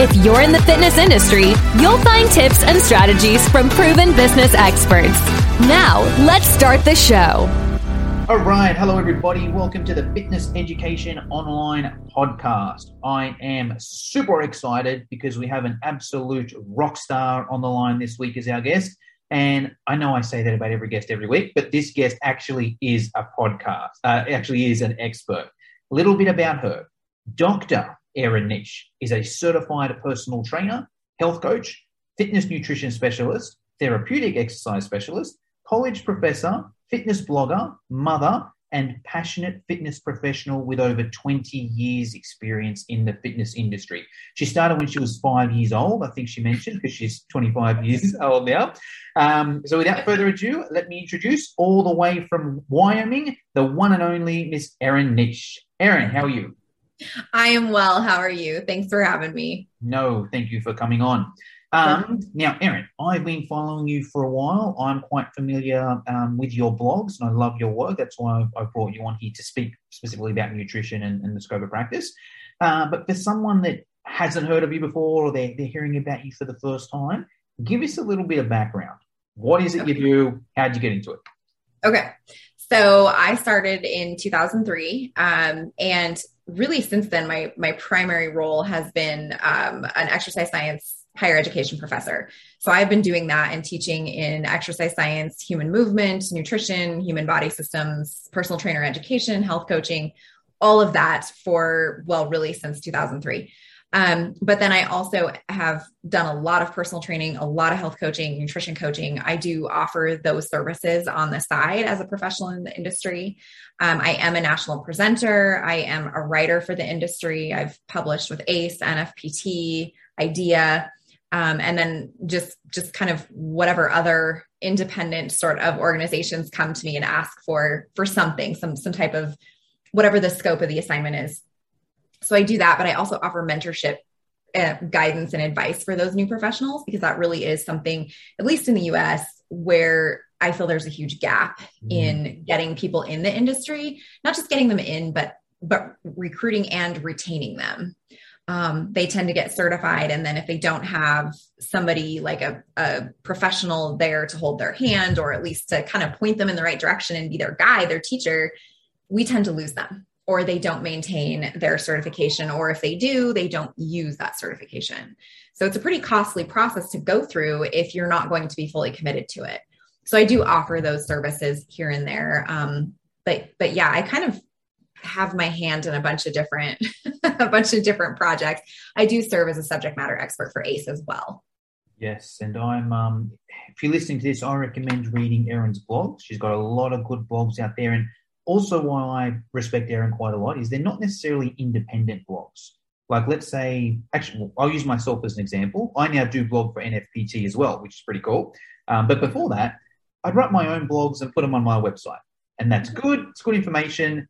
If you're in the fitness industry, you'll find tips and strategies from proven business experts. Now, let's start the show. All right. Hello, everybody. Welcome to the Fitness Education Online Podcast. I am super excited because we have an absolute rock star on the line this week as our guest. And I know I say that about every guest every week, but this guest actually is a podcast, uh, actually is an expert. A little bit about her. Dr. Erin Nish is a certified personal trainer, health coach, fitness nutrition specialist, therapeutic exercise specialist, college professor, fitness blogger, mother, and passionate fitness professional with over 20 years experience in the fitness industry. She started when she was five years old, I think she mentioned, because she's 25 years old now. Um, so without further ado, let me introduce all the way from Wyoming, the one and only Miss Erin Nish. Erin, how are you? I am well. How are you? Thanks for having me. No, thank you for coming on. Um, now, Erin, I've been following you for a while. I'm quite familiar um, with your blogs and I love your work. That's why I brought you on here to speak specifically about nutrition and, and the scope of practice. Uh, but for someone that hasn't heard of you before or they're, they're hearing about you for the first time, give us a little bit of background. What is it okay. you do? How'd you get into it? Okay. So I started in 2003. Um, and really since then, my, my primary role has been um, an exercise science higher education professor. So I've been doing that and teaching in exercise science, human movement, nutrition, human body systems, personal trainer education, health coaching, all of that for, well, really since 2003. Um, but then I also have done a lot of personal training, a lot of health coaching, nutrition coaching. I do offer those services on the side as a professional in the industry. Um, I am a national presenter. I am a writer for the industry. I've published with ACE, NFPT, IDEA um, and then just just kind of whatever other independent sort of organizations come to me and ask for for something some some type of whatever the scope of the assignment is so i do that but i also offer mentorship uh, guidance and advice for those new professionals because that really is something at least in the us where i feel there's a huge gap mm. in getting people in the industry not just getting them in but but recruiting and retaining them um, they tend to get certified. And then if they don't have somebody like a, a, professional there to hold their hand or at least to kind of point them in the right direction and be their guide, their teacher, we tend to lose them or they don't maintain their certification. Or if they do, they don't use that certification. So it's a pretty costly process to go through if you're not going to be fully committed to it. So I do offer those services here and there. Um, but but yeah, I kind of have my hand in a bunch of different a bunch of different projects. I do serve as a subject matter expert for ACE as well. Yes, and I'm um if you're listening to this, I recommend reading Erin's blog. She's got a lot of good blogs out there. And also why I respect Erin quite a lot is they're not necessarily independent blogs. Like let's say, actually, I'll use myself as an example. I now do blog for NFPT as well, which is pretty cool. Um, but before that, I'd write my own blogs and put them on my website. And that's good. It's good information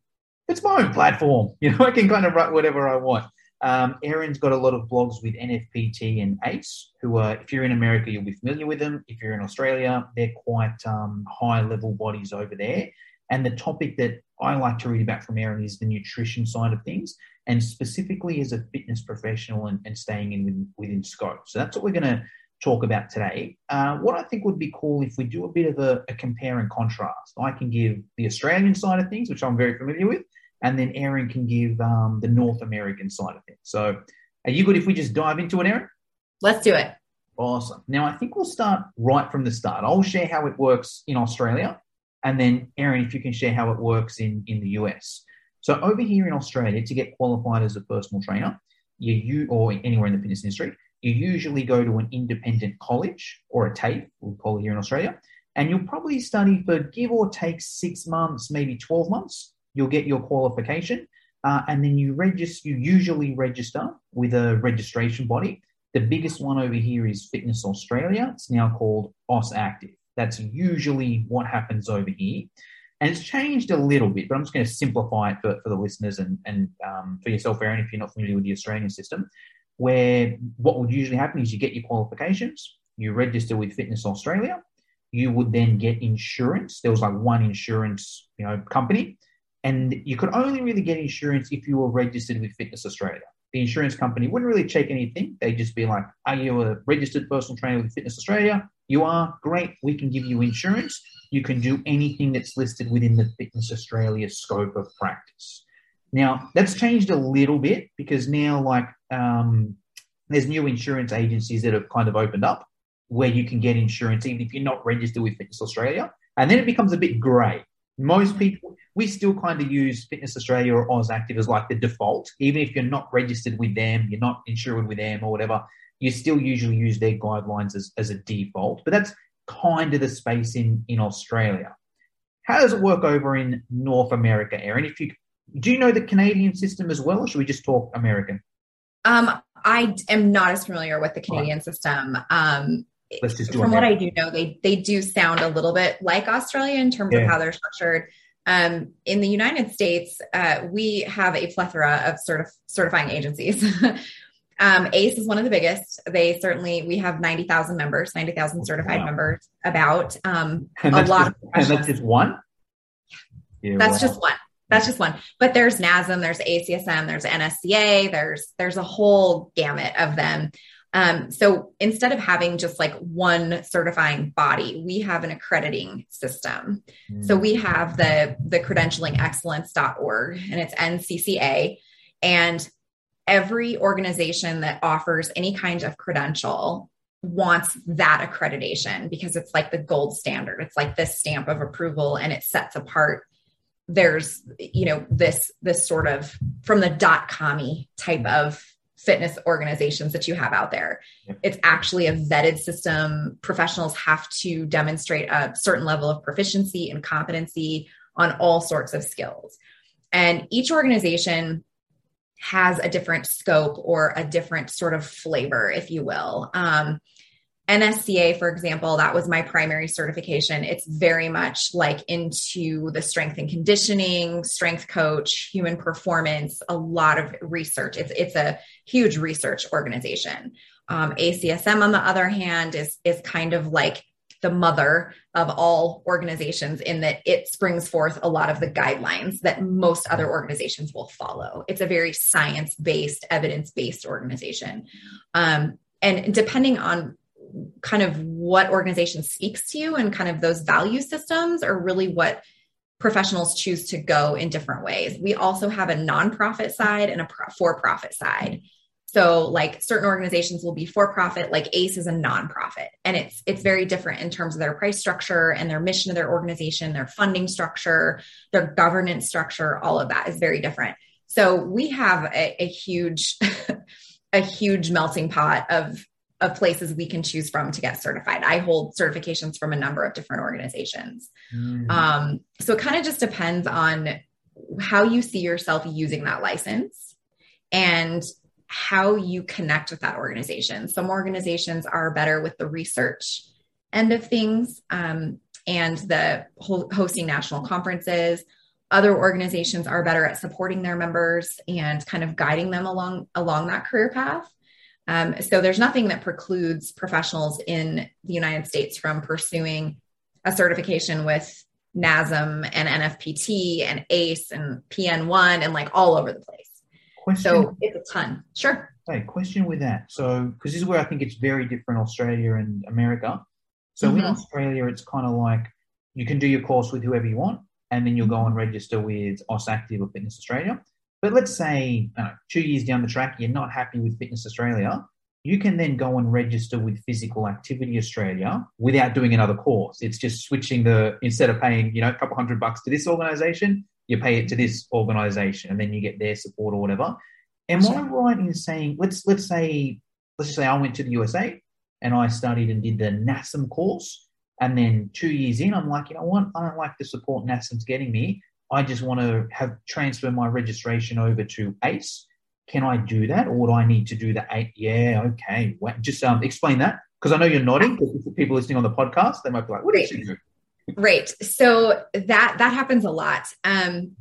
it's my own platform. You know, I can kind of write whatever I want. Um, Erin's got a lot of blogs with NFPT and ACE, who are, if you're in America, you'll be familiar with them. If you're in Australia, they're quite um, high level bodies over there. And the topic that I like to read about from Erin is the nutrition side of things, and specifically as a fitness professional and, and staying in within, within scope. So that's what we're going to talk about today. Uh, what I think would be cool if we do a bit of a, a compare and contrast. I can give the Australian side of things, which I'm very familiar with, and then Erin can give um, the North American side of things. So, are you good if we just dive into it, Erin? Let's do it. Awesome. Now, I think we'll start right from the start. I'll share how it works in Australia, and then Erin, if you can share how it works in in the US. So, over here in Australia, to get qualified as a personal trainer, you, you or anywhere in the fitness industry, you usually go to an independent college or a TAFE, we'll call it here in Australia, and you'll probably study for give or take six months, maybe 12 months you'll get your qualification, uh, and then you register. You usually register with a registration body. The biggest one over here is Fitness Australia. It's now called AusActive. That's usually what happens over here. And it's changed a little bit, but I'm just going to simplify it for, for the listeners and, and um, for yourself, Erin, if you're not familiar with the Australian system, where what would usually happen is you get your qualifications, you register with Fitness Australia, you would then get insurance. There was like one insurance, you know, company, and you could only really get insurance if you were registered with Fitness Australia. The insurance company wouldn't really check anything. They'd just be like, Are you a registered personal trainer with Fitness Australia? You are great. We can give you insurance. You can do anything that's listed within the Fitness Australia scope of practice. Now, that's changed a little bit because now, like, um, there's new insurance agencies that have kind of opened up where you can get insurance even if you're not registered with Fitness Australia. And then it becomes a bit grey. Most people, we still kind of use Fitness Australia or AusActive as like the default. Even if you're not registered with them, you're not insured with them or whatever, you still usually use their guidelines as, as a default. But that's kind of the space in, in Australia. How does it work over in North America, Erin? If you do you know the Canadian system as well, or should we just talk American? Um, I am not as familiar with the Canadian right. system. Um, Let's just from what I do know, they they do sound a little bit like Australia in terms yeah. of how they're structured. Um, in the United States, uh, we have a plethora of certif- certifying agencies. Um, ACE is one of the biggest. They certainly we have ninety thousand members, ninety thousand certified wow. members. About um, a lot just, of and that's just one. Yeah, that's wow. just one. That's just one. But there's NASM, there's ACSM, there's NSCA, there's there's a whole gamut of them. Um, so instead of having just like one certifying body, we have an accrediting system. Mm. So we have the the credentialingexcellence.org and it's NCCA. And every organization that offers any kind of credential wants that accreditation because it's like the gold standard. It's like this stamp of approval and it sets apart there's you know this this sort of from the dot commy type of fitness organizations that you have out there. It's actually a vetted system. Professionals have to demonstrate a certain level of proficiency and competency on all sorts of skills. And each organization has a different scope or a different sort of flavor, if you will. Um, NSCA, for example, that was my primary certification. It's very much like into the strength and conditioning, strength coach, human performance, a lot of research. It's it's a huge research organization. Um, ACSM, on the other hand, is is kind of like the mother of all organizations in that it springs forth a lot of the guidelines that most other organizations will follow. It's a very science based, evidence based organization. Um, and depending on kind of what organization speaks to you and kind of those value systems are really what professionals choose to go in different ways. We also have a nonprofit side and a for profit side. So like certain organizations will be for profit, like ACE is a nonprofit and it's it's very different in terms of their price structure and their mission of their organization, their funding structure, their governance structure, all of that is very different. So we have a, a huge a huge melting pot of of places we can choose from to get certified. I hold certifications from a number of different organizations. Mm. Um, so it kind of just depends on how you see yourself using that license and how you connect with that organization. Some organizations are better with the research end of things um, and the hosting national conferences. Other organizations are better at supporting their members and kind of guiding them along along that career path. Um, so there's nothing that precludes professionals in the United States from pursuing a certification with NASM and NFPT and ACE and PN1 and like all over the place. Question, so it's a ton. Sure. Hey, question with that. So, because this is where I think it's very different Australia and America. So mm-hmm. in Australia, it's kind of like you can do your course with whoever you want, and then you'll go and register with AusActive or Fitness Australia. But let's say know, two years down the track, you're not happy with Fitness Australia. You can then go and register with Physical Activity Australia without doing another course. It's just switching the instead of paying you know a couple hundred bucks to this organization, you pay it to this organization and then you get their support or whatever. Am I'm right in saying let's let's say let's say I went to the USA and I studied and did the NASM course, and then two years in, I'm like, you know what, I don't like the support NASM's getting me. I just want to have transfer my registration over to ACE. Can I do that, or do I need to do the eight? Yeah, okay. Just um, explain that Because I know you're nodding, because people listening on the podcast, they might be like, what did she do? Right. So that that happens a lot. Um,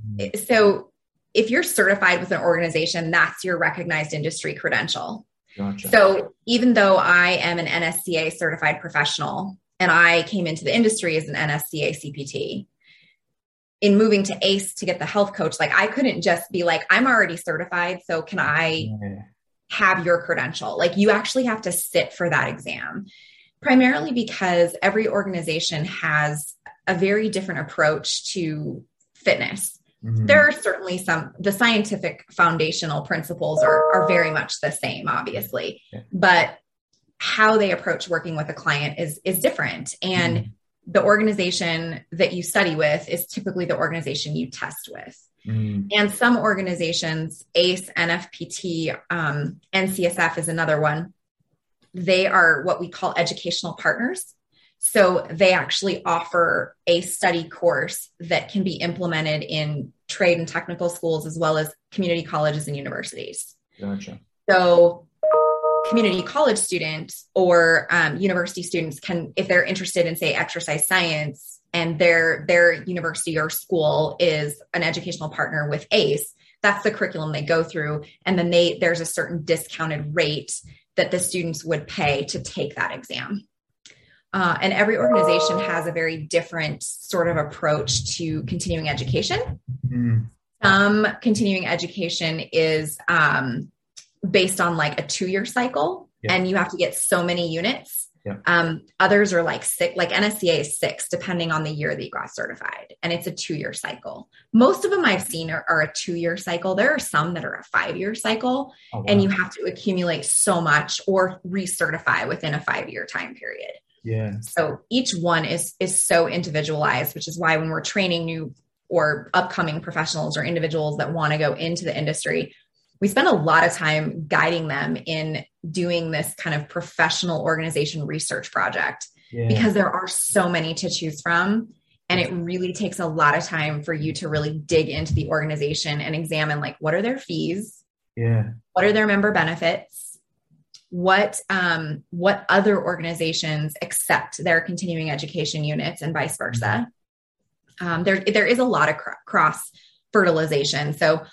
so if you're certified with an organization, that's your recognized industry credential. Gotcha. So even though I am an NSCA certified professional and I came into the industry as an NSCA CPT, in moving to ACE to get the health coach, like I couldn't just be like, I'm already certified. So can I have your credential. Like you actually have to sit for that exam, primarily because every organization has a very different approach to fitness. Mhm. There are certainly some, the scientific foundational principles are, are very much the same, obviously, Yeah. but how they approach working with a client is is different and Mhm. the organization that you study with is typically the organization you test with Mm. and some organizations, ACE, NFPT, um, NCSF is another one. They are what we call educational partners. So they actually offer a study course that can be implemented in trade and technical schools as well as community colleges and universities. Gotcha. So community college students or um, university students can, if they're interested in, say, exercise science, and their their university or school is an educational partner with ACE, that's the curriculum they go through, and then they there's a certain discounted rate that the students would pay to take that exam. Uh, and every organization has a very different sort of approach to continuing education Mm. some continuing education is um, based on like a two year cycle Yeah. and you have to get so many units Yeah. um, others are like six like nsca is six depending on the year that you got certified and it's a two year cycle most of them i've seen are, are a two year cycle there are some that are a five year cycle Oh, and you have to accumulate so much or recertify within a five year time period yeah. so each one is is so individualized, which is why when we're training new or upcoming professionals or individuals that want to go into the industry, we spend a lot of time guiding them in doing this kind of professional organization research project Yeah. because there are so many to choose from and it really takes a lot of time for you to really dig into the organization and examine like what are their fees yeah. what are their member benefits what um, what other organizations accept their continuing education units and vice versa. Um, there there is a lot of cr- cross fertilization. So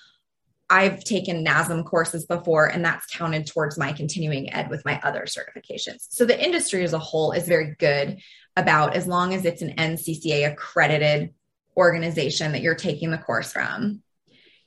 i've taken nasm courses before and that's counted towards my continuing ed with my other certifications. So the industry as a whole is very good about as long as it's an ncca accredited organization that you're taking the course from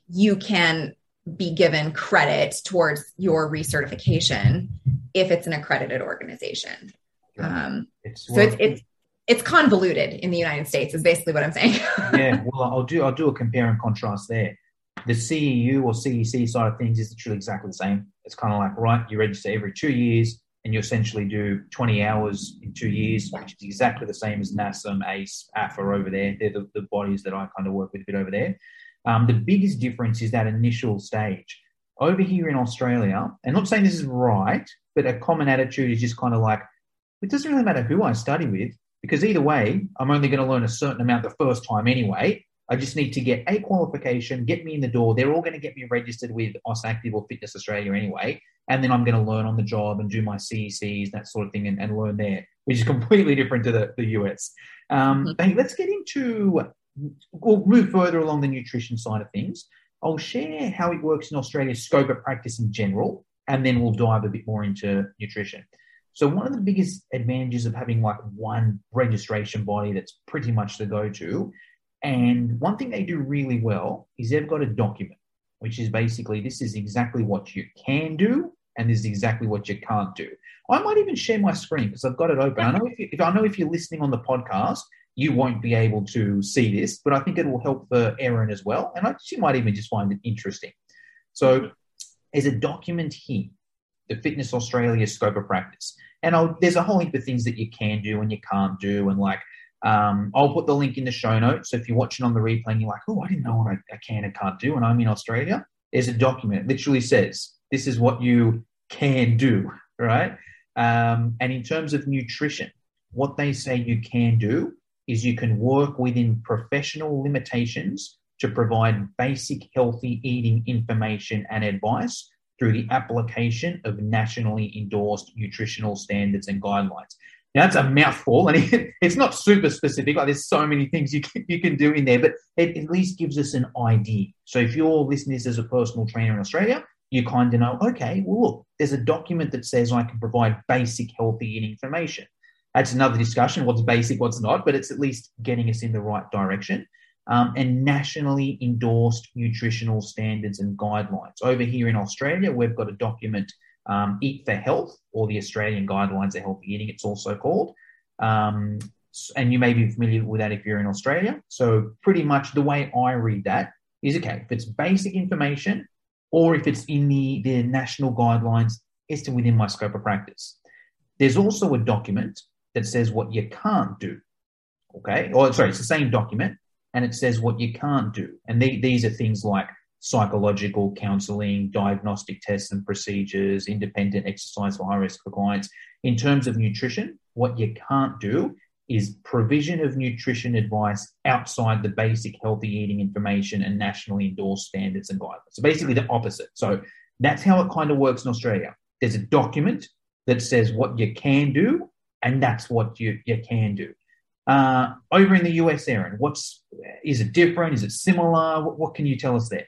you can be given credit towards your recertification if it's an accredited organization. Um, It's, so it's it's it's convoluted in the United States. Is basically what I'm saying. yeah, well, I'll do I'll do a compare and contrast there. The CEU or CEC side of things is literally exactly the same. It's kind of like right, you register every two years, and you essentially do 20 hours in two years, which is exactly the same as NASM, ACE, AFA over there. They're the, the bodies that I kind of work with a bit over there. Um, the biggest difference is that initial stage. Over here in Australia, and not saying this is right, but a common attitude is just kind of like, it doesn't really matter who I study with, because either way, I'm only going to learn a certain amount the first time anyway. I just need to get a qualification, get me in the door. They're all going to get me registered with Aus Active or Fitness Australia anyway. And then I'm going to learn on the job and do my CECs, that sort of thing, and, and learn there, which is completely different to the, the US. Um, Mhm. but hey, let's get into, we'll move further along the nutrition side of things. I'll share how it works in Australia, scope of practice in general, and then we'll dive a bit more into nutrition. So one of the biggest advantages of having like one registration body that's pretty much the go-to, and one thing they do really well is they've got a document, which is basically this is exactly what you can do and this is exactly what you can't do. I might even share my screen because I've got it open. I know if, you, if I know if you're listening on the podcast, you won't be able to see this, but I think it will help for Erin as well, and I, she might even just find it interesting. So there's a document here, the Fitness Australia scope of practice, and I'll, there's a whole heap of things that you can do and you can't do, and like um, I'll put the link in the show notes. So if you're watching on the replay and you're like, oh, I didn't know what I, I can and can't do, and I'm in Australia, there's a document. It literally says this is what you can do, right? Um, and in terms of nutrition, what they say you can do is you can work within professional limitations to provide basic healthy eating information and advice through the application of nationally endorsed nutritional standards and guidelines. Now, that's a mouthful, and it, it's not super specific. Like there's so many things you can, you can do in there, but it at least gives us an idea. So if you're listening this as a personal trainer in Australia, you kind of know, okay, well, look, there's a document that says I can provide basic healthy eating information. That's another discussion. What's basic, what's not, but it's at least getting us in the right direction. Um, and nationally endorsed nutritional standards and guidelines. Over here in Australia, we've got a document um, Eat for Health, or the Australian Guidelines of Healthy Eating, it's also called. Um, and you may be familiar with that if you're in Australia. So, pretty much the way I read that is okay, if it's basic information or if it's in the, the national guidelines, it's within my scope of practice. There's also a document that says what you can't do. Okay. Or, sorry, it's the same document and it says what you can't do. And these are things like psychological counseling, diagnostic tests and procedures, independent exercise for high risk for clients. In terms of nutrition, what you can't do is provision of nutrition advice outside the basic healthy eating information and nationally endorsed standards and guidelines. So basically the opposite. So that's how it kind of works in Australia. There's a document that says what you can do, and that's what you, you can do. Uh, over in the US, Erin, what's is it different? Is it similar? What, what can you tell us there?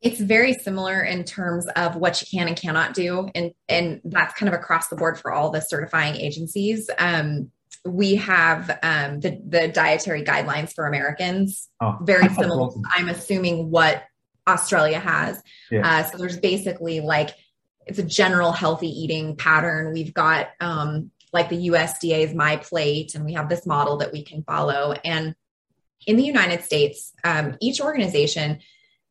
It's very similar in terms of what you can and cannot do, and and that's kind of across the board for all the certifying agencies. Um, we have um, the the dietary guidelines for Americans, oh, very similar. Awesome. I'm assuming what Australia has. Yeah. Uh, so there's basically like it's a general healthy eating pattern. We've got um, like the USDA's My Plate, and we have this model that we can follow. And in the United States, um, each organization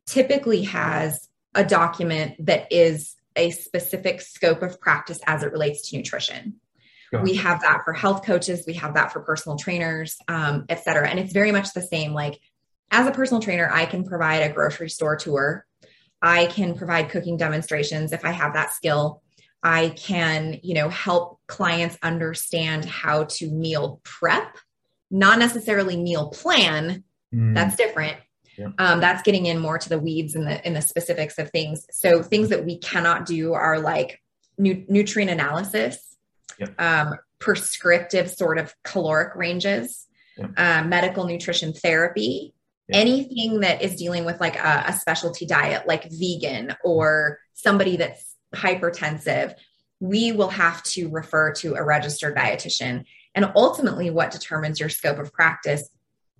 typically has a document that is a specific scope of practice as it relates to nutrition. We have that for health coaches, we have that for personal trainers, um, et cetera. And it's very much the same. Like, as a personal trainer, I can provide a grocery store tour. I can provide cooking demonstrations if I have that skill. I can, you know, help clients understand how to meal prep, not necessarily meal plan. Mm. That's different. Yeah. Um, that's getting in more to the weeds and the in the specifics of things. So things that we cannot do are like nu- nutrient analysis, yeah. um, prescriptive sort of caloric ranges, yeah. uh, medical nutrition therapy, anything that is dealing with like a, a specialty diet, like vegan or somebody that's hypertensive. We will have to refer to a registered dietitian. And ultimately, what determines your scope of practice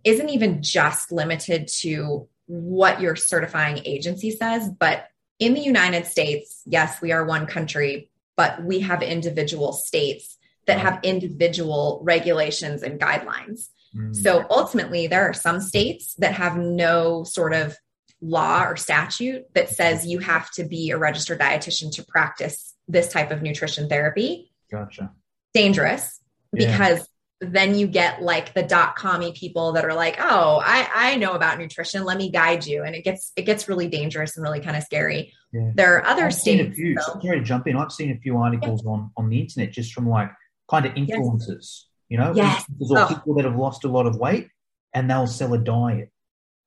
isn't even just limited to what your certifying agency says, but in the United States, yes, we are one country, but we have individual states that have individual regulations and guidelines. Mm. So ultimately, there are some states that have no sort of law or statute that says you have to be a registered dietitian to practice this type of nutrition therapy. Gotcha. Dangerous yeah. because then you get like the dot commie people that are like, oh, I, I know about nutrition. Let me guide you. And it gets it gets really dangerous and really kind of scary. Yeah. There are other I've states. Few, so, sorry to jump in. I've seen a few articles yeah. on, on the internet just from like kind of influencers, yes. you know, yes. or oh. people that have lost a lot of weight and they'll sell a diet.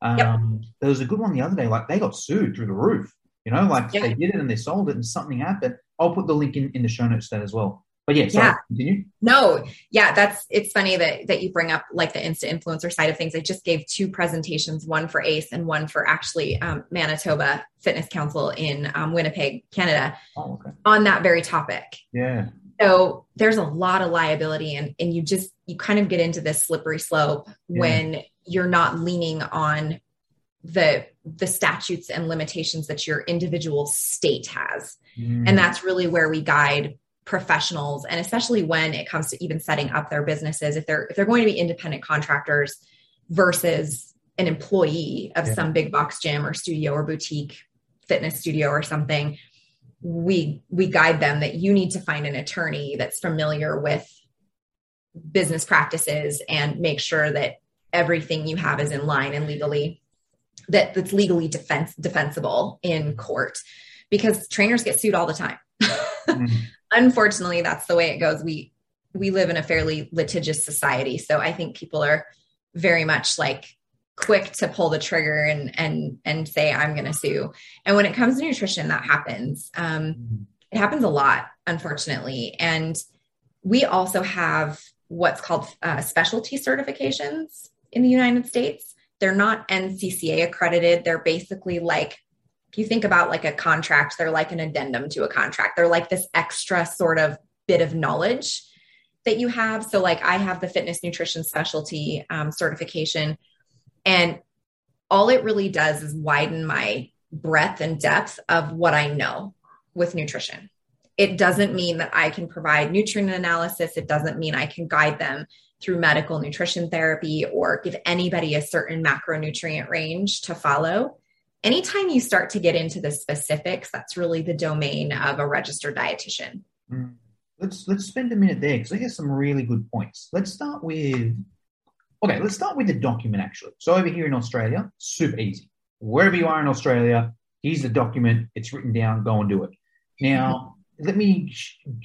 Um, yep. There was a good one the other day, like they got sued through the roof. You know, like yeah. they did it and they sold it and something happened. I'll put the link in, in the show notes that as well. But yeah, sorry, yeah. continue. No, yeah, that's it's funny that that you bring up like the insta influencer side of things. I just gave two presentations, one for ACE and one for actually um, Manitoba Fitness Council in um, Winnipeg, Canada, oh, okay. on that very topic. Yeah. So there's a lot of liability, and and you just you kind of get into this slippery slope yeah. when you're not leaning on the the statutes and limitations that your individual state has, mm. and that's really where we guide professionals and especially when it comes to even setting up their businesses if they're if they're going to be independent contractors versus an employee of yeah. some big box gym or studio or boutique fitness studio or something we we guide them that you need to find an attorney that's familiar with business practices and make sure that everything you have is in line and legally that that's legally defense defensible in court because trainers get sued all the time mm-hmm unfortunately that's the way it goes we we live in a fairly litigious society so i think people are very much like quick to pull the trigger and and and say I'm going to sue. And when it comes to nutrition, that happens. Um, mm-hmm. it happens a lot, unfortunately. And we also have what's called uh, specialty certifications in the United States. They're not NCCA accredited. They're basically like if you think about like a contract, they're like an addendum to a contract. They're like this extra sort of bit of knowledge that you have. So, like, I have the fitness nutrition specialty um, certification, and all it really does is widen my breadth and depth of what I know with nutrition. It doesn't mean that I can provide nutrient analysis. It doesn't mean I can guide them through medical nutrition therapy or give anybody a certain macronutrient range to follow. Anytime you start to get into the specifics, that's really the domain of a registered dietitian. Mm let's let's spend a minute there because I get some really good points. Let's start with okay, let's start with the document actually. So over here in Australia, super easy. Wherever you are in Australia, here's the document. It's written down. Go and do it. Now, let me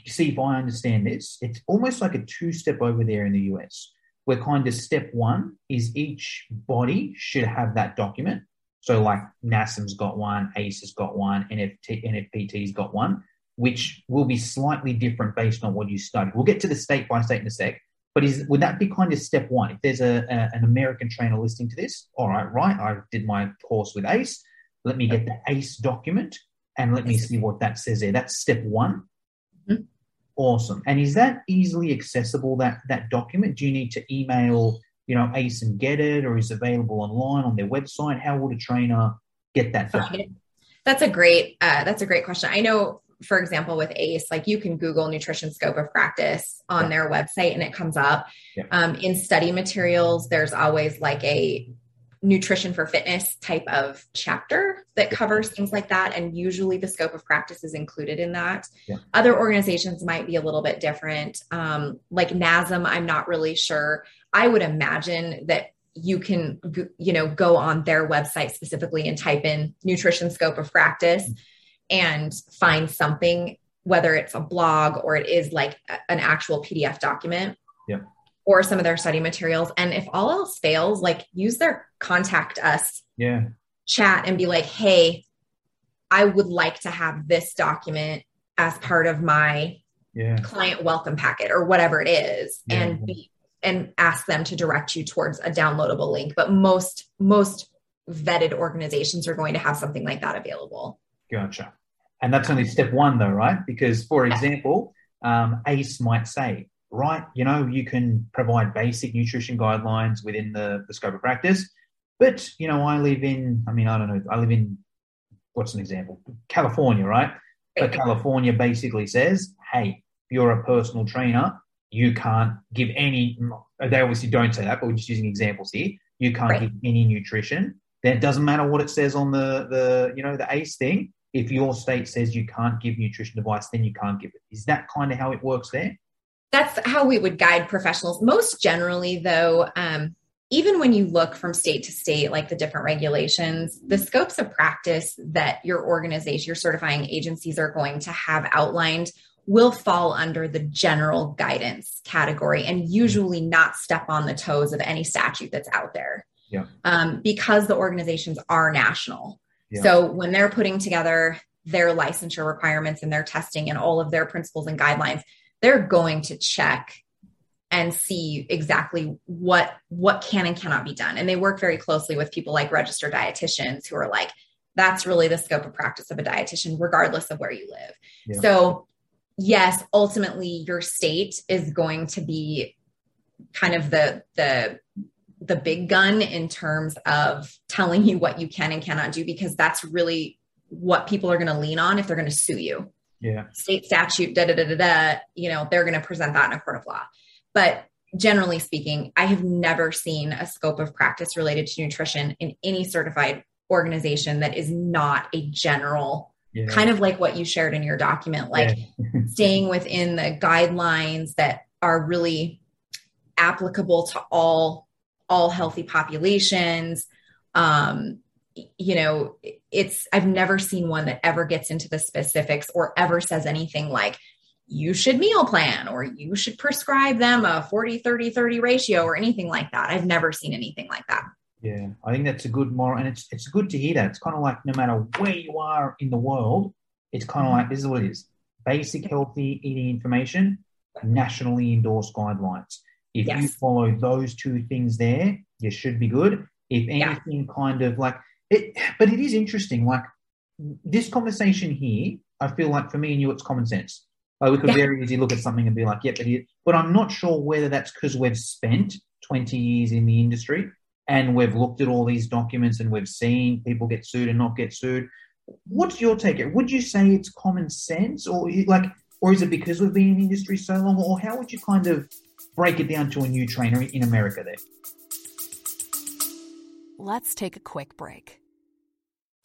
see if I understand this. It's almost like a two-step over there in the US, where kind of step one is each body should have that document. So, like NASM's got one, ACE has got one, NFT, NFPT's got one which will be slightly different based on what you study. We'll get to the state by state in a sec, but is would that be kind of step one? If there's a, a, an American trainer listening to this, all right, right, I did my course with ACE. Let me get the ACE document and let me see what that says there. That's step one. Mm-hmm. Awesome. And is that easily accessible? That that document? Do you need to email, you know, ACE and get it, or is it available online on their website? How would a trainer get that document? That's a great uh, that's a great question. I know for example, with ACE, like you can Google nutrition scope of practice on yeah. their website and it comes up. Yeah. Um, in study materials, there's always like a nutrition for fitness type of chapter that covers things like that. And usually the scope of practice is included in that. Yeah. Other organizations might be a little bit different. Um, like NASM, I'm not really sure. I would imagine that you can, you know, go on their website specifically and type in nutrition scope of practice. Mm-hmm and find something, whether it's a blog or it is like an actual PDF document. Yeah. Or some of their study materials. And if all else fails, like use their contact us yeah. chat and be like, hey, I would like to have this document as part of my yeah. client welcome packet or whatever it is yeah. and be and ask them to direct you towards a downloadable link but most most vetted organizations are going to have something like that available gotcha and that's only step one, though, right? Because, for example, um, ACE might say, right, you know, you can provide basic nutrition guidelines within the, the scope of practice. But, you know, I live in, I mean, I don't know, I live in, what's an example? California, right? But California basically says, hey, you're a personal trainer. You can't give any, they obviously don't say that, but we're just using examples here. You can't right. give any nutrition. Then it doesn't matter what it says on the, the, you know, the ACE thing if your state says you can't give nutrition advice, then you can't give it. Is that kind of how it works there? That's how we would guide professionals. Most generally, though, um, even when you look from state to state, like the different regulations, the scopes of practice that your organization, your certifying agencies are going to have outlined will fall under the general guidance category and usually not step on the toes of any statute that's out there. Yeah. Um, because the organizations are national. So when they're putting together their licensure requirements and their testing and all of their principles and guidelines, they're going to check and see exactly what what can and cannot be done. And they work very closely with people like registered dietitians who are like, that's really the scope of practice of a dietitian, regardless of where you live. Yeah. So yes, ultimately your state is going to be kind of the the the big gun in terms of telling you what you can and cannot do because that's really what people are going to lean on if they're going to sue you. Yeah. State statute, da da da da da. You know, they're going to present that in a court of law. But generally speaking, I have never seen a scope of practice related to nutrition in any certified organization that is not a general yeah. kind of like what you shared in your document, like yeah. staying within the guidelines that are really applicable to all all healthy populations. Um, you know, it's, I've never seen one that ever gets into the specifics or ever says anything like, you should meal plan or you should prescribe them a 40 30 30 ratio or anything like that. I've never seen anything like that. Yeah, I think that's a good moral, and it's it's good to hear that. It's kind of like no matter where you are in the world, it's kind of like this is what it is: basic healthy eating information, nationally endorsed guidelines. If you follow those two things there, you should be good. If Yeah. anything, kind of like it, but it is interesting. Like this conversation here, I feel like for me and you, it's common sense. Like we could Yeah. very easily look at something and be like, yeah, but it, but I'm not sure whether that's because we've spent 20 years in the industry and we've looked at all these documents and we've seen people get sued and not get sued. What's your take? Would you say it's common sense, or like, or is it because we've been in the industry so long, or how would you kind of break it down to a new trainer in America? There, Let's take a quick break.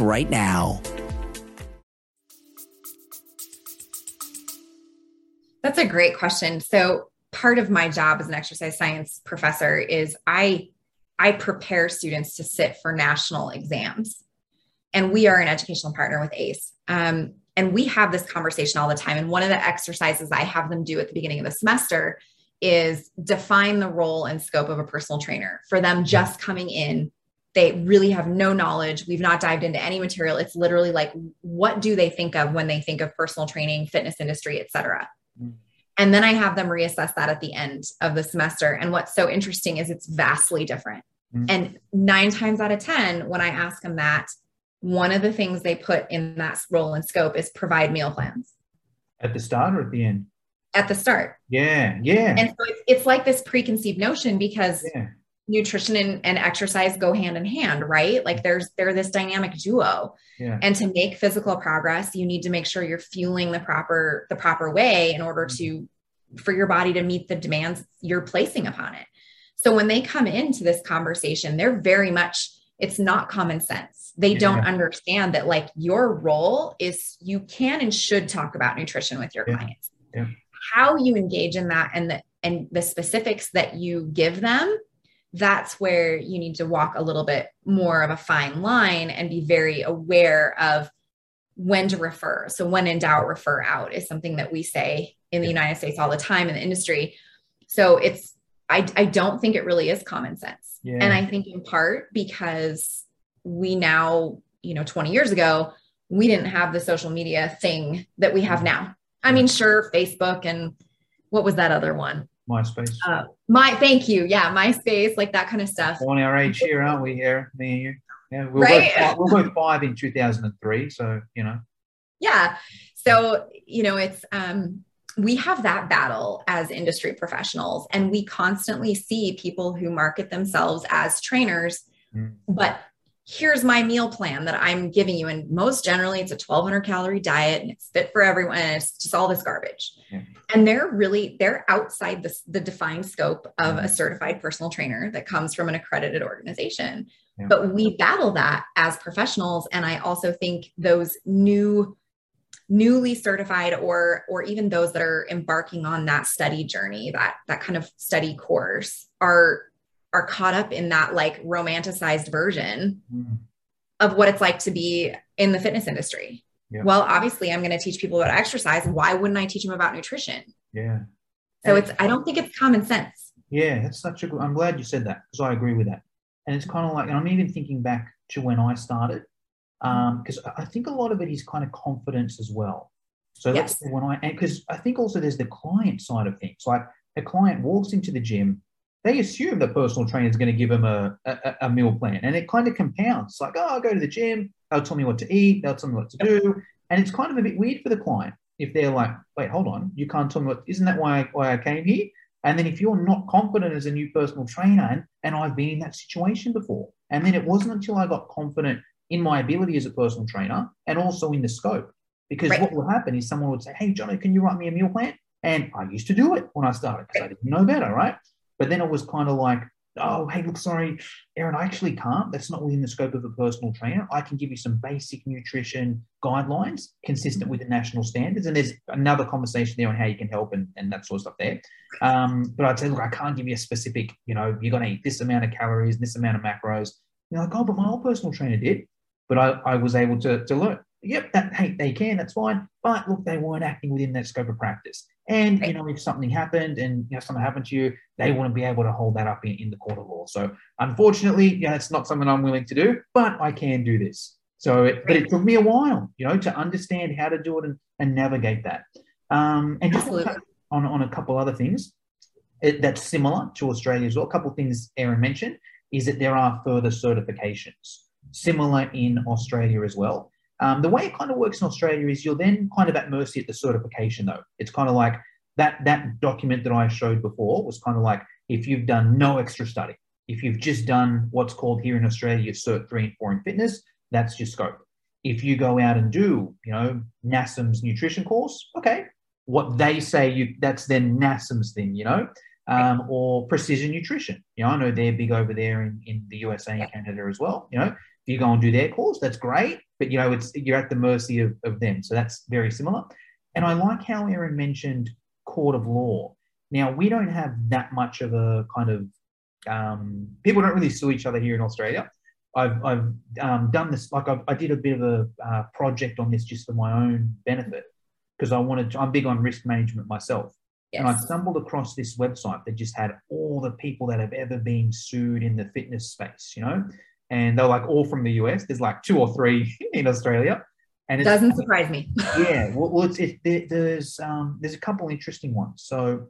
right now. That's a great question. So part of my job as an exercise science professor is I I prepare students to sit for national exams. And we are an educational partner with ACE. Um, and we have this conversation all the time. And one of the exercises I have them do at the beginning of the semester is define the role and scope of a personal trainer for them just coming in. They really have no knowledge. We've not dived into any material. It's literally like, what do they think of when they think of personal training, fitness industry, et cetera? And then I have them reassess that at the end of the semester. And what's so interesting is it's vastly different. Mm. And nine times out of 10, when I ask them that, one of the things they put in that role and scope is provide meal plans at the start or at the end? at the start. Yeah, yeah, And so it's, it's like this preconceived notion because yeah, nutrition and, and exercise go hand in hand, right? Like there's they're this dynamic duo. yeah. And to make physical progress, you need to make sure you're fueling the proper the proper way in order to for your body to meet the demands you're placing upon it. So when they come into this conversation, they're very much it's not common sense. They don't understand that like your role is you can and should talk about nutrition with your Yeah. clients. Yeah. How you engage in that and the and the specifics that you give them that's where you need to walk a little bit more of a fine line and be very aware of when to refer. So, when in doubt, refer out is something that we say in the United States all the time in the industry. So, it's, I, I don't think it really is common sense. Yeah. And I think in part because we now, you know, 20 years ago, we didn't have the social media thing that we have mm-hmm. now. I mean, sure, Facebook and what was that other one? MySpace. Uh, my thank you. Yeah, MySpace, like that kind of stuff. on our age here, aren't we, Here, Me and you. Yeah, we're, Right? both, we're both five in 2003, so you know. Yeah. So, you know, it's um we have that battle as industry professionals and we constantly see people who market themselves as trainers Mm. but here's my meal plan that I'm giving you and most generally it's a 1200 calorie diet and it's fit for everyone and it's just all this garbage. Yeah. And they're really they're outside the, the defined scope of Mm. a certified personal trainer that comes from an accredited organization. Yeah. But we battle that as professionals and I also think those new newly certified or or even those that are embarking on that study journey that that kind of study course are are caught up in that like romanticized version Mm. of what it's like to be in the fitness industry Yeah. well obviously i'm going to teach people about exercise why wouldn't i teach them about nutrition Yeah. so And it's i don't think it's common sense Yeah, that's such a good. I'm glad you said that because I agree with that. And it's kind of like, and I'm even thinking back to when I started, because I think a lot of it is kind of confidence as well. So Yes. when I, because I think also there's the client side of things. Like a client walks into the gym, they assume the personal trainer is going to give them a, a, a meal plan, and it kind of compounds. It's like, oh, I'll go to the gym, they'll tell me what to eat, they'll tell me what to do, and it's kind of a bit weird for the client if they're like, wait, hold on, you can't tell me what, isn't that why I, why I came here? And then if you're not confident as a new personal trainer, and, and I've been in that situation before, and then it wasn't until I got confident in my ability as a personal trainer and also in the scope. Because Right. what would happen is someone would say, Hey, Johnny, can you write me a meal plan? And I used to do it when I started because I didn't know better, right? But then it was kind of like, oh, hey, look, sorry, Aaron, I actually can't. That's not within the scope of a personal trainer. I can give you some basic nutrition guidelines consistent with the national standards. And there's another conversation there on how you can help and, and that sort of stuff there. Um, but I'd say, look, I can't give you a specific, you know, you're going to eat this amount of calories, this amount of macros. You're like, oh, but my old personal trainer did. But I, I was able to, to learn. Yep, that, hey, they can, that's fine. But look, they weren't acting within that scope of practice. And you know, if something happened and you know something happened to you, they wouldn't be able to hold that up in, in the court of law. So unfortunately, yeah, it's not something I'm willing to do, but I can do this. So, it, but it took me a while, you know, to understand how to do it and, and navigate that. Um, and just on, on a couple other things it, that's similar to Australia as well. A couple of things Erin mentioned is that there are further certifications similar in Australia as well. Um, the way it kind of works in Australia is you're then kind of at mercy at the certification, though. It's kind of like that that document that I showed before was kind of like if you've done no extra study, if you've just done what's called here in Australia your Cert three and four in fitness, that's your scope. If you go out and do, you know, NASM's nutrition course, okay, what they say you that's then NASM's thing, you know, um, or precision nutrition. You know, I know they're big over there in, in the USA and Canada as well. You know, you go and do their course, that's great but you know, it's you're at the mercy of, of them. So that's very similar. And I like how Erin mentioned court of law. Now we don't have that much of a kind of um, people don't really sue each other here in Australia. I've, I've um, done this like I've, i did a bit of a uh, project on this just for my own benefit because I wanted to, I'm big on risk management myself. Yes. And I stumbled across this website that just had all the people that have ever been sued in the fitness space, you know, and they're like all from the US. There's like two or three in Australia, and it doesn't surprise me. yeah, well, well it's, it, there's um, there's a couple interesting ones. So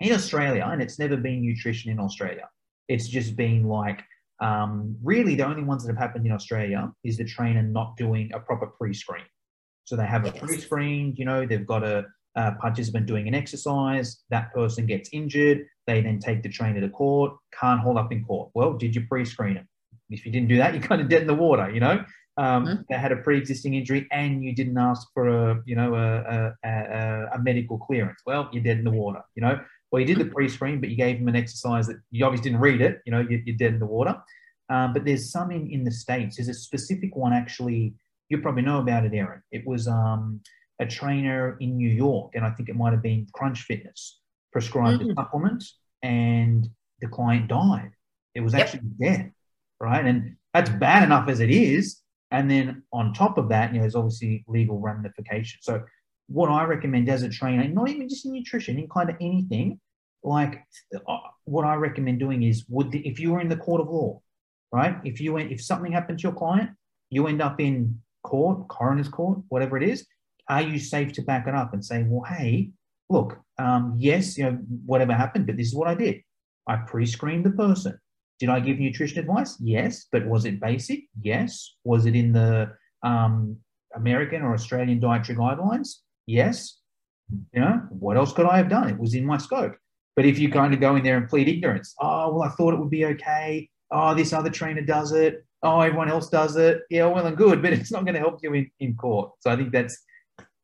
in Australia, and it's never been nutrition in Australia. It's just been like um, really the only ones that have happened in Australia is the trainer not doing a proper pre-screen. So they have a yes. pre-screen. You know, they've got a, a participant doing an exercise. That person gets injured. They then take the trainer to court. Can't hold up in court. Well, did you pre-screen it? If you didn't do that, you're kind of dead in the water, you know. Um, mm-hmm. They had a pre-existing injury, and you didn't ask for a, you know, a, a, a, medical clearance. Well, you're dead in the water, you know. Well, you did the mm-hmm. pre-screen, but you gave them an exercise that you obviously didn't read it. You know, you, are dead in the water. Um, but there's some in, in the states. There's a specific one actually. You probably know about it, Erin. It was um, a trainer in New York, and I think it might have been Crunch Fitness prescribed mm-hmm. a supplement, and the client died. It was actually yep. death right? And that's bad enough as it is. And then on top of that, you know, there's obviously legal ramifications. So what I recommend as a trainer, not even just in nutrition, in kind of anything, like uh, what I recommend doing is would the, if you were in the court of law, right? If you went, if something happened to your client, you end up in court, coroner's court, whatever it is, are you safe to back it up and say, well, hey, look, um, yes, you know, whatever happened, but this is what I did. I pre-screened the person. Did I give nutrition advice? Yes. But was it basic? Yes. Was it in the um, American or Australian dietary guidelines? Yes. You know, what else could I have done? It was in my scope. But if you kind of go in there and plead ignorance, oh, well, I thought it would be okay. Oh, this other trainer does it. Oh, everyone else does it. Yeah, well and good, but it's not going to help you in, in court. So I think that's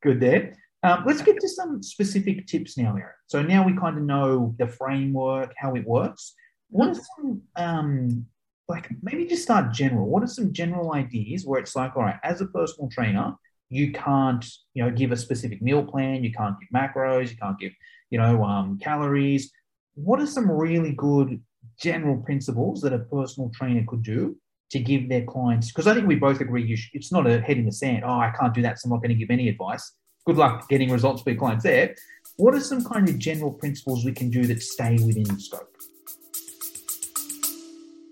good there. Um, let's get to some specific tips now, Erin. So now we kind of know the framework, how it works what are some um like maybe just start general. What are some general ideas where it's like all right as a personal trainer you can't you know give a specific meal plan you can't give macros you can't give you know um, calories. What are some really good general principles that a personal trainer could do to give their clients because i think we both agree should, it's not a head in the sand oh i can't do that so i'm not going to give any advice. Good luck getting results for your clients there. What are some kind of general principles we can do that stay within scope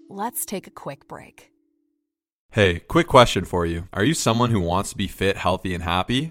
Let's take a quick break. Hey, quick question for you. Are you someone who wants to be fit, healthy, and happy?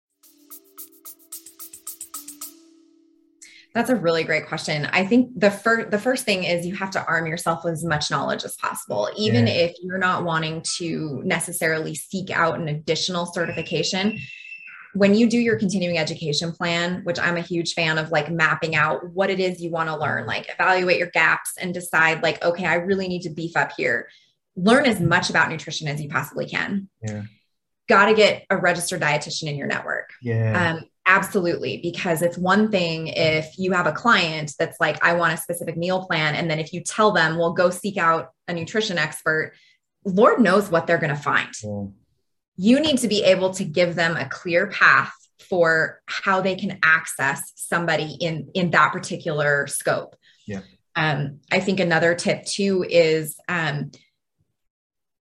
That's a really great question. I think the first the first thing is you have to arm yourself with as much knowledge as possible, even yeah. if you're not wanting to necessarily seek out an additional certification. When you do your continuing education plan, which I'm a huge fan of like mapping out what it is you want to learn, like evaluate your gaps and decide like okay, I really need to beef up here. Learn as much about nutrition as you possibly can. Yeah. Got to get a registered dietitian in your network. Yeah. Um, Absolutely. Because it's one thing if you have a client that's like, I want a specific meal plan. And then if you tell them, well, go seek out a nutrition expert, Lord knows what they're going to find. Yeah. You need to be able to give them a clear path for how they can access somebody in in that particular scope. Yeah. Um, I think another tip too is um,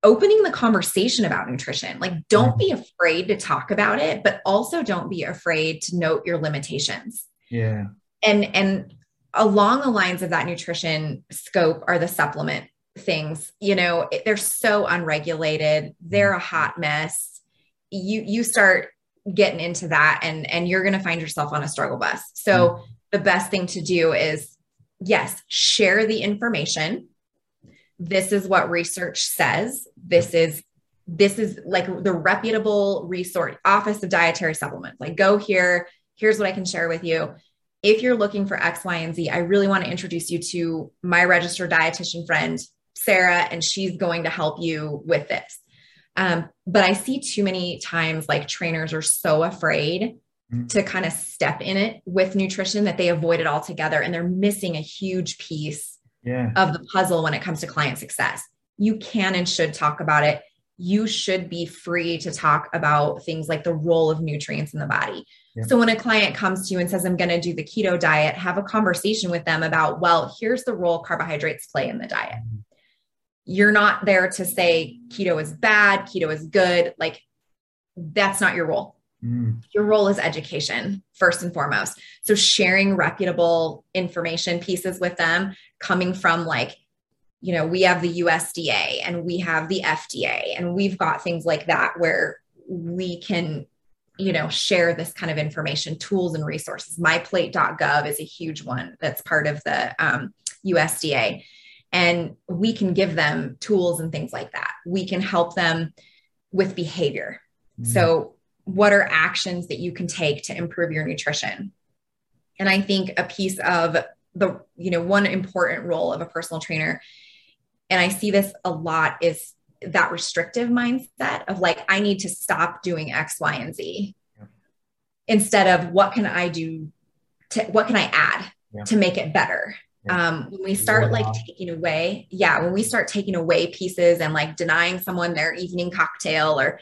opening the conversation about nutrition. Like, don't be mm-hmm. afraid to talk about it, but also don't be afraid to note your limitations. Yeah. And, and along the lines of that nutrition scope are the supplement things. You know, they're so unregulated, they're a hot mess. You, you start getting into that and, and you're going to find yourself on a struggle bus. So, mm. the best thing to do is, yes, share the information this is what research says. This is this is like the reputable resource office of dietary supplements. Like go here. Here's what i can share with you. If you're looking for x y and z i really want to introduce you to my registered dietitian friend sarah and she's going to help you with this. Um, but i see too many times like trainers are so afraid mm-hmm. to kind of step in it with nutrition that they avoid it altogether and they're missing a huge piece yeah. of the puzzle when it comes to client success. You can and should talk about it. You should be free to talk about things like the role of nutrients in the body. Yeah. So when a client comes to you and says, I'm going to do the keto diet, have a conversation with them about, well, here's the role carbohydrates play in the diet. Mm-hmm. You're not there to say keto is bad, keto is good. Like, that's not your role. Mm. Your role is education, first and foremost. So, sharing reputable information pieces with them coming from like, you know, we have the USDA and we have the FDA, and we've got things like that where we can, you know, share this kind of information, tools and resources. Myplate.gov is a huge one that's part of the um, USDA. And we can give them tools and things like that. We can help them with behavior. Mm. So, what are actions that you can take to improve your nutrition? And I think a piece of the, you know, one important role of a personal trainer, and I see this a lot, is that restrictive mindset of like, I need to stop doing X, Y, and Z yeah. instead of what can I do to, what can I add yeah. to make it better? Yeah. Um, when we start like taking away, yeah, when we start taking away pieces and like denying someone their evening cocktail or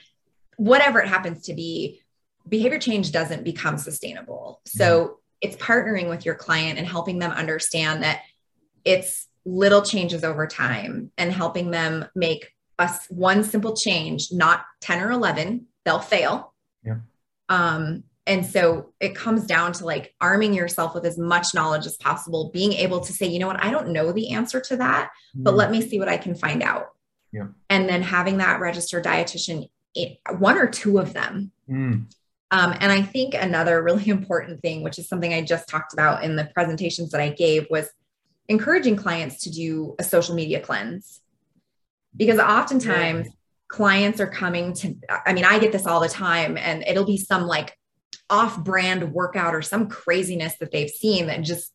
whatever it happens to be, behavior change doesn't become sustainable. So it's partnering with your client and helping them understand that it's little changes over time and helping them make us one simple change, not 10 or 11, they'll fail. Yeah. Um, and so it comes down to like arming yourself with as much knowledge as possible, being able to say, you know what, I don't know the answer to that, but mm. let me see what I can find out. Yeah. And then having that registered dietitian one or two of them. Mm. Um, and I think another really important thing, which is something I just talked about in the presentations that I gave, was encouraging clients to do a social media cleanse. Because oftentimes yeah. clients are coming to, I mean, I get this all the time, and it'll be some like off brand workout or some craziness that they've seen that just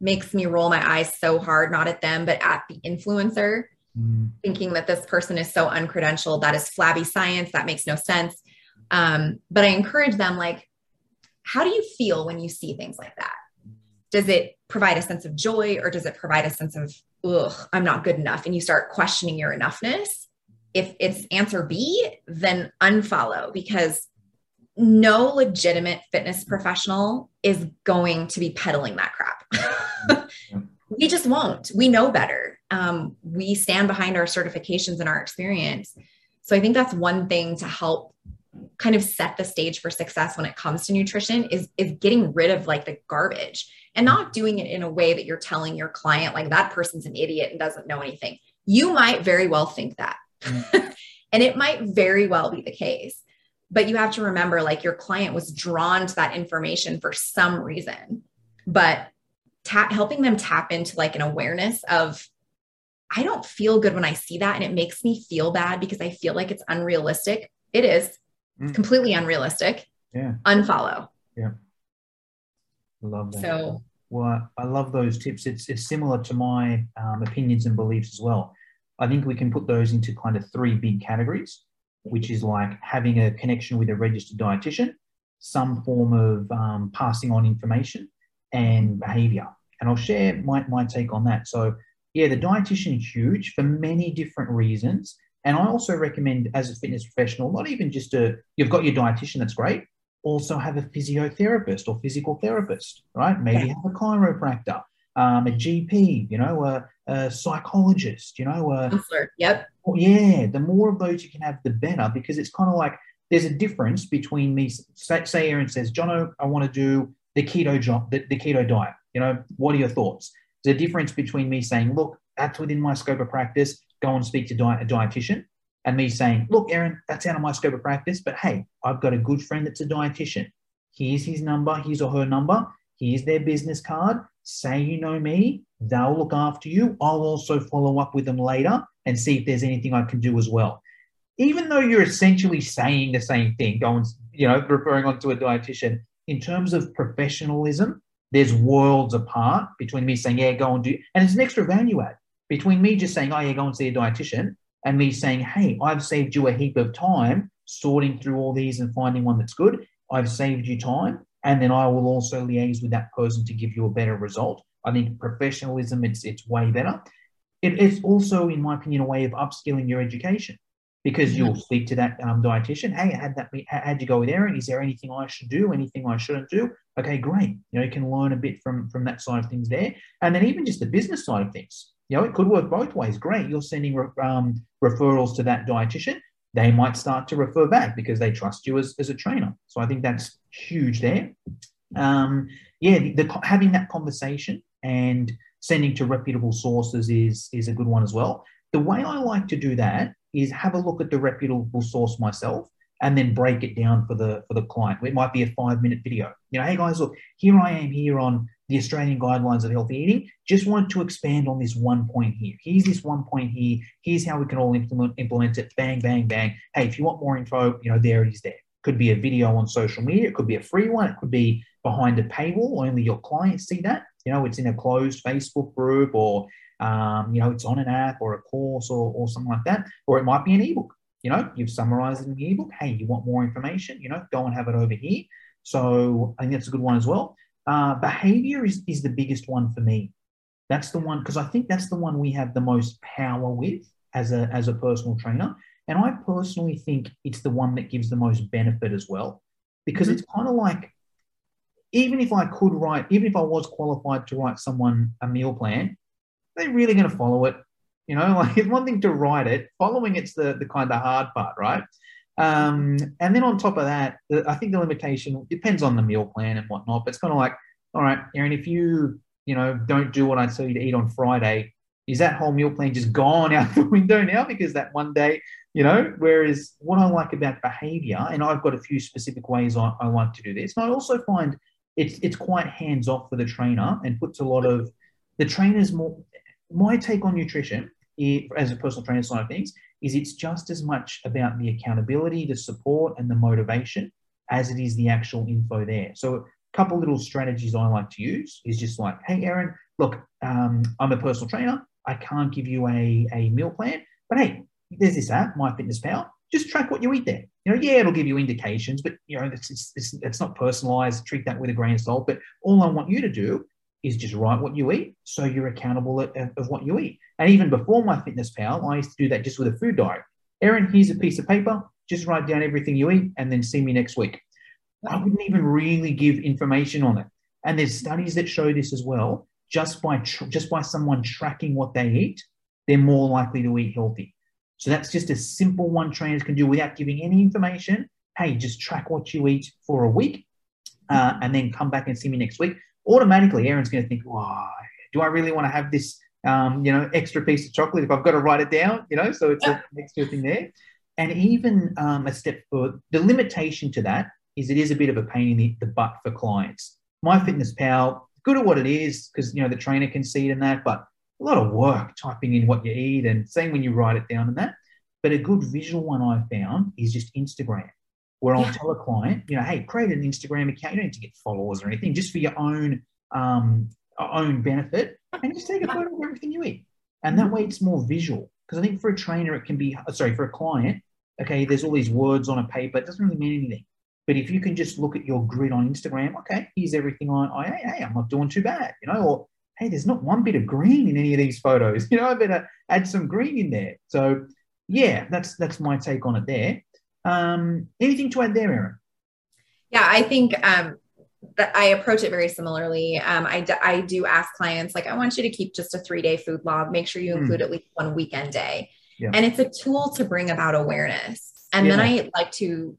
makes me roll my eyes so hard, not at them, but at the influencer mm. thinking that this person is so uncredentialed. That is flabby science. That makes no sense. Um, but I encourage them, like, how do you feel when you see things like that? Does it provide a sense of joy or does it provide a sense of, ugh, I'm not good enough? And you start questioning your enoughness. If it's answer B, then unfollow because no legitimate fitness professional is going to be peddling that crap. we just won't. We know better. Um, we stand behind our certifications and our experience. So I think that's one thing to help kind of set the stage for success when it comes to nutrition is is getting rid of like the garbage and not doing it in a way that you're telling your client like that person's an idiot and doesn't know anything. You might very well think that. Mm. and it might very well be the case. But you have to remember like your client was drawn to that information for some reason. But tap helping them tap into like an awareness of I don't feel good when I see that and it makes me feel bad because I feel like it's unrealistic. It is Mm. completely unrealistic. Yeah. Unfollow. Yeah. Love that. So Well, I love those tips. It's it's similar to my um, opinions and beliefs as well. I think we can put those into kind of three big categories, which is like having a connection with a registered dietitian, some form of um, passing on information, and behavior. And I'll share my, my take on that. So, yeah, the dietitian is huge for many different reasons. And I also recommend, as a fitness professional, not even just a you've got your dietitian, that's great. Also have a physiotherapist or physical therapist, right? Maybe Yeah. have a chiropractor, um, a GP, you know, a, a psychologist, you know, a, counselor. Yep. yeah, the more of those you can have, the better, because it's kind of like there's a difference between me. Say, say Erin says, Jono, I want to do the keto job, the, the keto diet. You know, what are your thoughts? A difference between me saying, look, that's within my scope of practice. Go and speak to diet, a dietitian, and me saying, look, Erin, that's out of my scope of practice. But hey, I've got a good friend that's a dietitian. Here's his number, his or her number. Here's their business card. Say you know me. They'll look after you. I'll also follow up with them later and see if there's anything I can do as well. Even though you're essentially saying the same thing, going, you know, referring on to a dietitian, in terms of professionalism, there's worlds apart between me saying, yeah, go and do, and it's an extra value add between me just saying, oh, yeah, go and see a dietitian, and me saying, hey, I've saved you a heap of time sorting through all these and finding one that's good. I've saved you time. And then I will also liaise with that person to give you a better result. I think professionalism, it's, it's way better. It, it's also, in my opinion, a way of upskilling your education because you'll speak to that um, dietitian. Hey, I had that. How, how'd you go with Erin? Is there anything I should do? Anything I shouldn't do? Okay, great. You know, you can learn a bit from from that side of things there, and then even just the business side of things. You know, it could work both ways. Great, you're sending re- um, referrals to that dietitian. They might start to refer back because they trust you as, as a trainer. So I think that's huge there. Um, yeah, the, the, having that conversation and sending to reputable sources is is a good one as well. The way I like to do that is have a look at the reputable source myself and then break it down for the for the client. It might be a five minute video. You know, hey guys, look, here I am here on the Australian guidelines of healthy eating. Just want to expand on this one point here. Here's this one point here. Here's how we can all implement implement it. Bang, bang, bang. Hey, if you want more info, you know, there it is there. Could be a video on social media, it could be a free one, it could be behind a paywall, only your clients see that. You know, it's in a closed Facebook group or um, you know, it's on an app or a course or, or something like that, or it might be an ebook. You know, you've summarized it in the ebook. Hey, you want more information? You know, go and have it over here. So I think that's a good one as well. Uh, behavior is, is the biggest one for me. That's the one because I think that's the one we have the most power with as a as a personal trainer. And I personally think it's the one that gives the most benefit as well, because mm-hmm. it's kind of like even if I could write, even if I was qualified to write someone a meal plan, they're really going to follow it. You know, like it's one thing to write it, following it's the the kind of hard part, right? Um, and then on top of that, I think the limitation depends on the meal plan and whatnot. But it's kind of like, all right, Erin, if you you know don't do what I tell you to eat on Friday, is that whole meal plan just gone out the window now because that one day, you know? Whereas what I like about behavior, and I've got a few specific ways I, I like to do this, and I also find it's it's quite hands off for the trainer and puts a lot of the trainers more. My take on nutrition as a personal trainer side of things is it's just as much about the accountability, the support, and the motivation as it is the actual info there. So a couple little strategies I like to use is just like, hey, Erin, look, um, I'm a personal trainer. I can't give you a, a meal plan, but hey, there's this app, MyFitnessPal. Just track what you eat there. You know, yeah, it'll give you indications, but you know, it's, it's, it's, it's not personalized. Treat that with a grain of salt. But all I want you to do is just write what you eat so you're accountable of, of what you eat. And even before MyFitnessPal, I used to do that just with a food diary. Erin, here's a piece of paper. Just write down everything you eat and then see me next week. I wouldn't even really give information on it. And there's studies that show this as well. Just by tr- just by someone tracking what they eat, they're more likely to eat healthy. So that's just a simple one trainers can do without giving any information. Hey, just track what you eat for a week, uh, and then come back and see me next week. Automatically, Erin's going to think, "Oh, do I really want to have this um, you know, extra piece of chocolate if I've got to write it down, you know, so it's an extra thing there. And even um, a step for the limitation to that is it is a bit of a pain in the, the butt for clients. My Fitness Pal, good at what it is because you know the trainer can see it in that, but a lot of work typing in what you eat and saying when you write it down and that. But a good visual one I found is just Instagram, where I'll Yeah. tell a client, you know, hey, create an Instagram account. You don't need to get followers or anything, just for your own um, own benefit, and just take a photo of everything you eat. And that way, it's more visual. Because I think for a trainer, it can be sorry for a client. Okay, there's all these words on a paper. It doesn't really mean anything. But if you can just look at your grid on Instagram, okay, here's everything I, I hey, hey, I'm not doing too bad, you know, or hey, there's not one bit of green in any of these photos. You know, I better add some green in there. So yeah, that's that's my take on it there. Um, anything to add there, Erin? Yeah, I think um, that I approach it very similarly. Um, I, d- I do ask clients, like, I want you to keep just a three day food log. Make sure you Hmm. include at least one weekend day. Yeah. And it's a tool to bring about awareness. And then I like to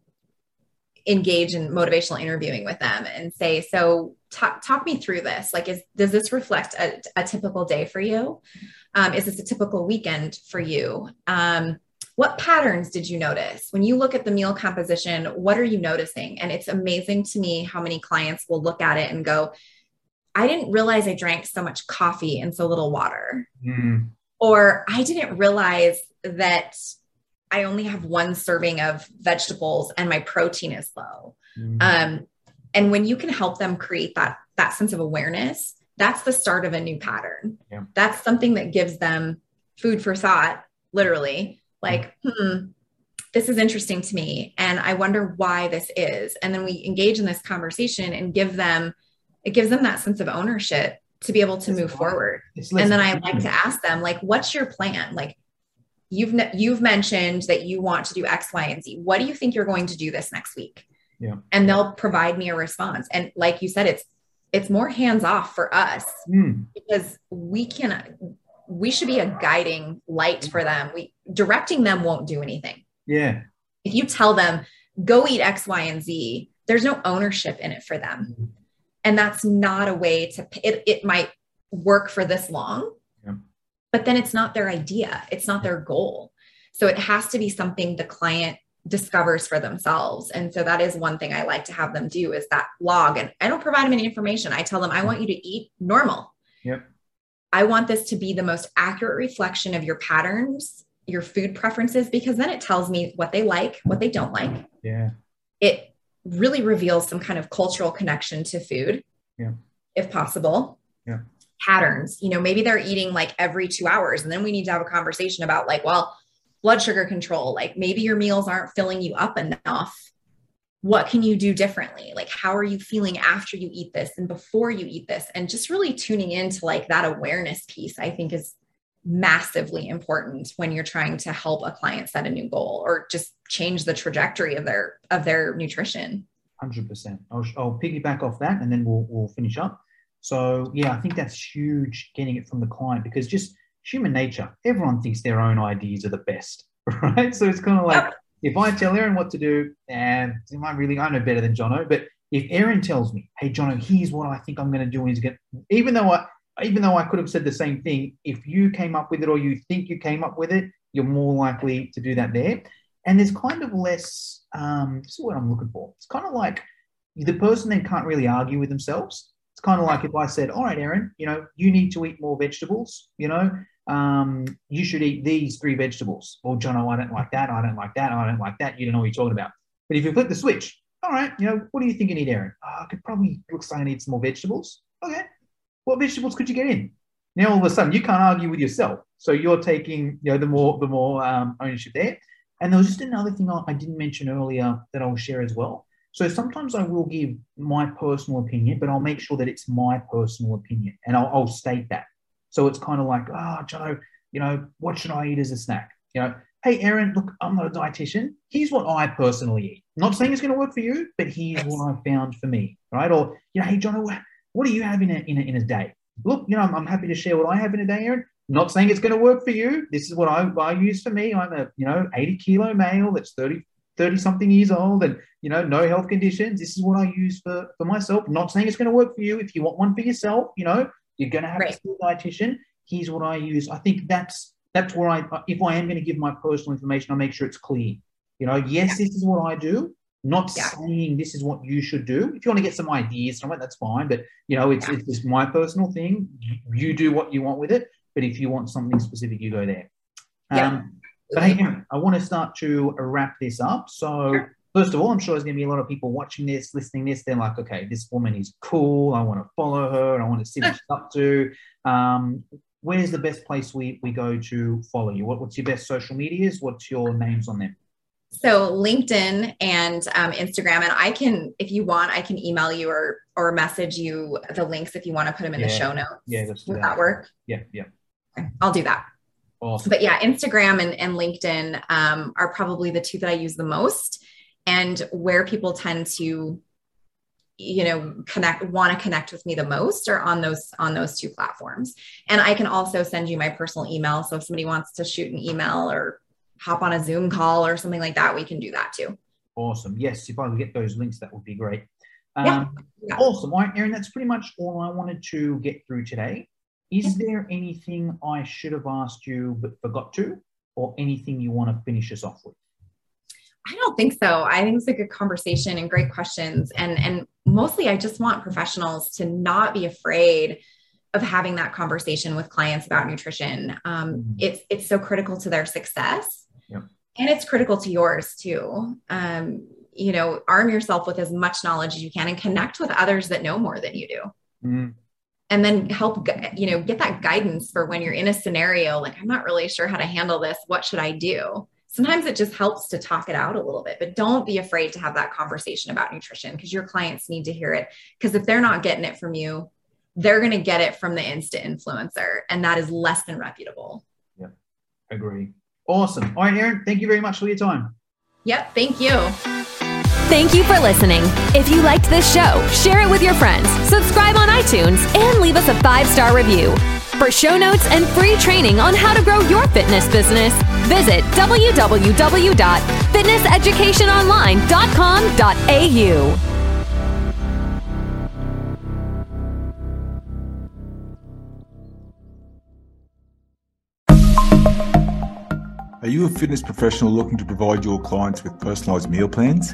engage in motivational interviewing with them and say, so talk, talk me through this. Like, is, does this reflect a, a typical day for you? Um, is this a typical weekend for you? Um, what patterns did you notice? When you look at the meal composition what are you noticing? And it's amazing to me how many clients will look at it and go i didn't realize i drank so much coffee and so little water. Mm, or i didn't realize that i only have one serving of vegetables and my protein is low. Mm, um, and when you can help them create that that sense of awareness that's the start of a new pattern. Yeah. that's something that gives them food for thought literally like hmm this is interesting to me and i wonder why this is. And then we engage in this conversation and give them it gives them that sense of ownership to be able to move forward. And then i like to ask them like what's your plan? Like you've you've mentioned that you want to do x y and z. What do you think you're going to do this next week? Yeah. and they'll provide me a response. And like you said it's it's more hands off for us Mm, because we can we should be a guiding light for them. We directing them won't do anything. Yeah. if you tell them go eat x y and z there's no ownership in it for them. Mhm. and that's not a way to it, it might work for this long Yeah. but then it's not their idea. It's not their goal. So it has to be something the client discovers for themselves. And so that is one thing i like to have them do is that log. And i don't provide them any information. I tell them i want you to eat normal. Yep. I want this to be the most accurate reflection of your patterns your food preferences because then it tells me what they like what they don't like Yeah. it really reveals some kind of cultural connection to food Yeah. if possible Yeah. patterns you know maybe they're eating like every two hours and then we need to have a conversation about like well blood sugar control like maybe your meals aren't filling you up enough what can you do differently like how are you feeling after you eat this and before you eat this and just really tuning into like that awareness piece i think is massively important when you're trying to help a client set a new goal or just change the trajectory of their of their nutrition Hundred percent. I'll, I'll piggyback off that, and then we'll we'll finish up. So yeah, I think that's huge. Getting it from the client because just human nature. Everyone thinks their own ideas are the best, right? So it's kind of like Yep. If I tell Erin what to do, and am I really? I know better than Jono, but if Erin tells me, "Hey, Jono, here's what I think I'm going to do," even though I even though I could have said the same thing, if you came up with it or you think you came up with it, you're more likely to do that there. And there's kind of less, um, this is what I'm looking for. It's kind of like the person then can't really argue with themselves. It's kind of like if I said, all right, Erin, you know, you need to eat more vegetables, you know, um, you should eat these three vegetables. Well, John, I don't like that. I don't like that. I don't like that. You don't know what you're talking about. But if you flip the switch, all right, you know, what do you think you need, Erin? Oh, I could probably looks like I need some more vegetables. Okay. What vegetables could you get in? Now all of a sudden you can't argue with yourself. So you're taking, you know, the more the more um, ownership there. And there was just another thing I didn't mention earlier that I'll share as well. So sometimes I will give my personal opinion, but I'll make sure that it's my personal opinion and I'll, I'll state that. So it's kind of like, oh, Joe, you know, what should I eat as a snack? You know, hey, Erin, look, I'm not a dietitian. Here's what I personally eat. not saying it's going to work for you, but here's what I found for me, right? Or, you know, hey, John, what, do you have in a, in a, in a day? Look, you know, I'm, I'm happy to share what I have in a day, Erin. Not saying it's going to work for you. This is what I, I use for me. I'm a, you know, 80 kilo male that's 30, 30 something years old and, you know, no health conditions. This is what I use for, for myself. Not saying it's going to work for you. If you want one for yourself, you know, you're going to have Right. to see a dietitian. Here's what I use. I think that's, that's where I, if I am going to give my personal information, I make sure it's clear. You know, yes, this is what I do, Not Yeah. saying this is what you should do. If you want to get some ideas from it, that's fine. But you know, it's Yeah. it's just my personal thing. You- You do what you want with it. But if you want something specific, you go there. Yeah. Um, but hey, I want to start to wrap this up. So, Sure. First of all, I'm sure there's going to be a lot of people watching this, listening this. They're like, okay, this woman is cool. I want to follow her. And I want to see what she's up to. Um, where's the best place we, we go to follow you? What, what's your best social medias? What's your names on them? So LinkedIn and um, Instagram, and I can, if you want, I can email you or or message you the links if you want to put them in the show notes. Yeah, let's Would that. that work? Yeah, yeah. Okay, I'll do that. Awesome. But yeah, Instagram and, and LinkedIn um, are probably the two that I use the most, and where people tend to, you know, connect, want to connect with me the most, are on those on those two platforms. And I can also send you my personal email. So if somebody wants to shoot an email or hop on a Zoom call or something like that, we can do that too. Awesome. Yes, if I could get those links, that would be great. Um, Yeah. Awesome. All right, Erin, that's pretty much all I wanted to get through today. Is there anything I should have asked you but forgot to, or anything you want to finish us off with? I don't think so. I think it's a good conversation and great questions. And and mostly I just want professionals to not be afraid of having that conversation with clients about nutrition. Um, Mhm. It's it's so critical to their success. Yep. And it's critical to yours too. Um, you know, arm yourself with as much knowledge as you can and connect with others that know more than you do. Mm, And then help, you know, get that guidance for when you're in a scenario like, I'm not really sure how to handle this. What should I do? Sometimes it just helps to talk it out a little bit, but don't be afraid to have that conversation about nutrition because your clients need to hear it. Because if they're not getting it from you, they're going to get it from the instant influencer, and that is less than reputable. Yeah, agree. Awesome. All right, Erin, thank you very much for your time. Yep. Thank you. Thank you for listening. If you liked this show, share it with your friends, subscribe on iTunes, and leave us a five star review. For show notes and free training on how to grow your fitness business, visit www.fitnesseducationonline.com.au. Are you a fitness professional looking to provide your clients with personalized meal plans?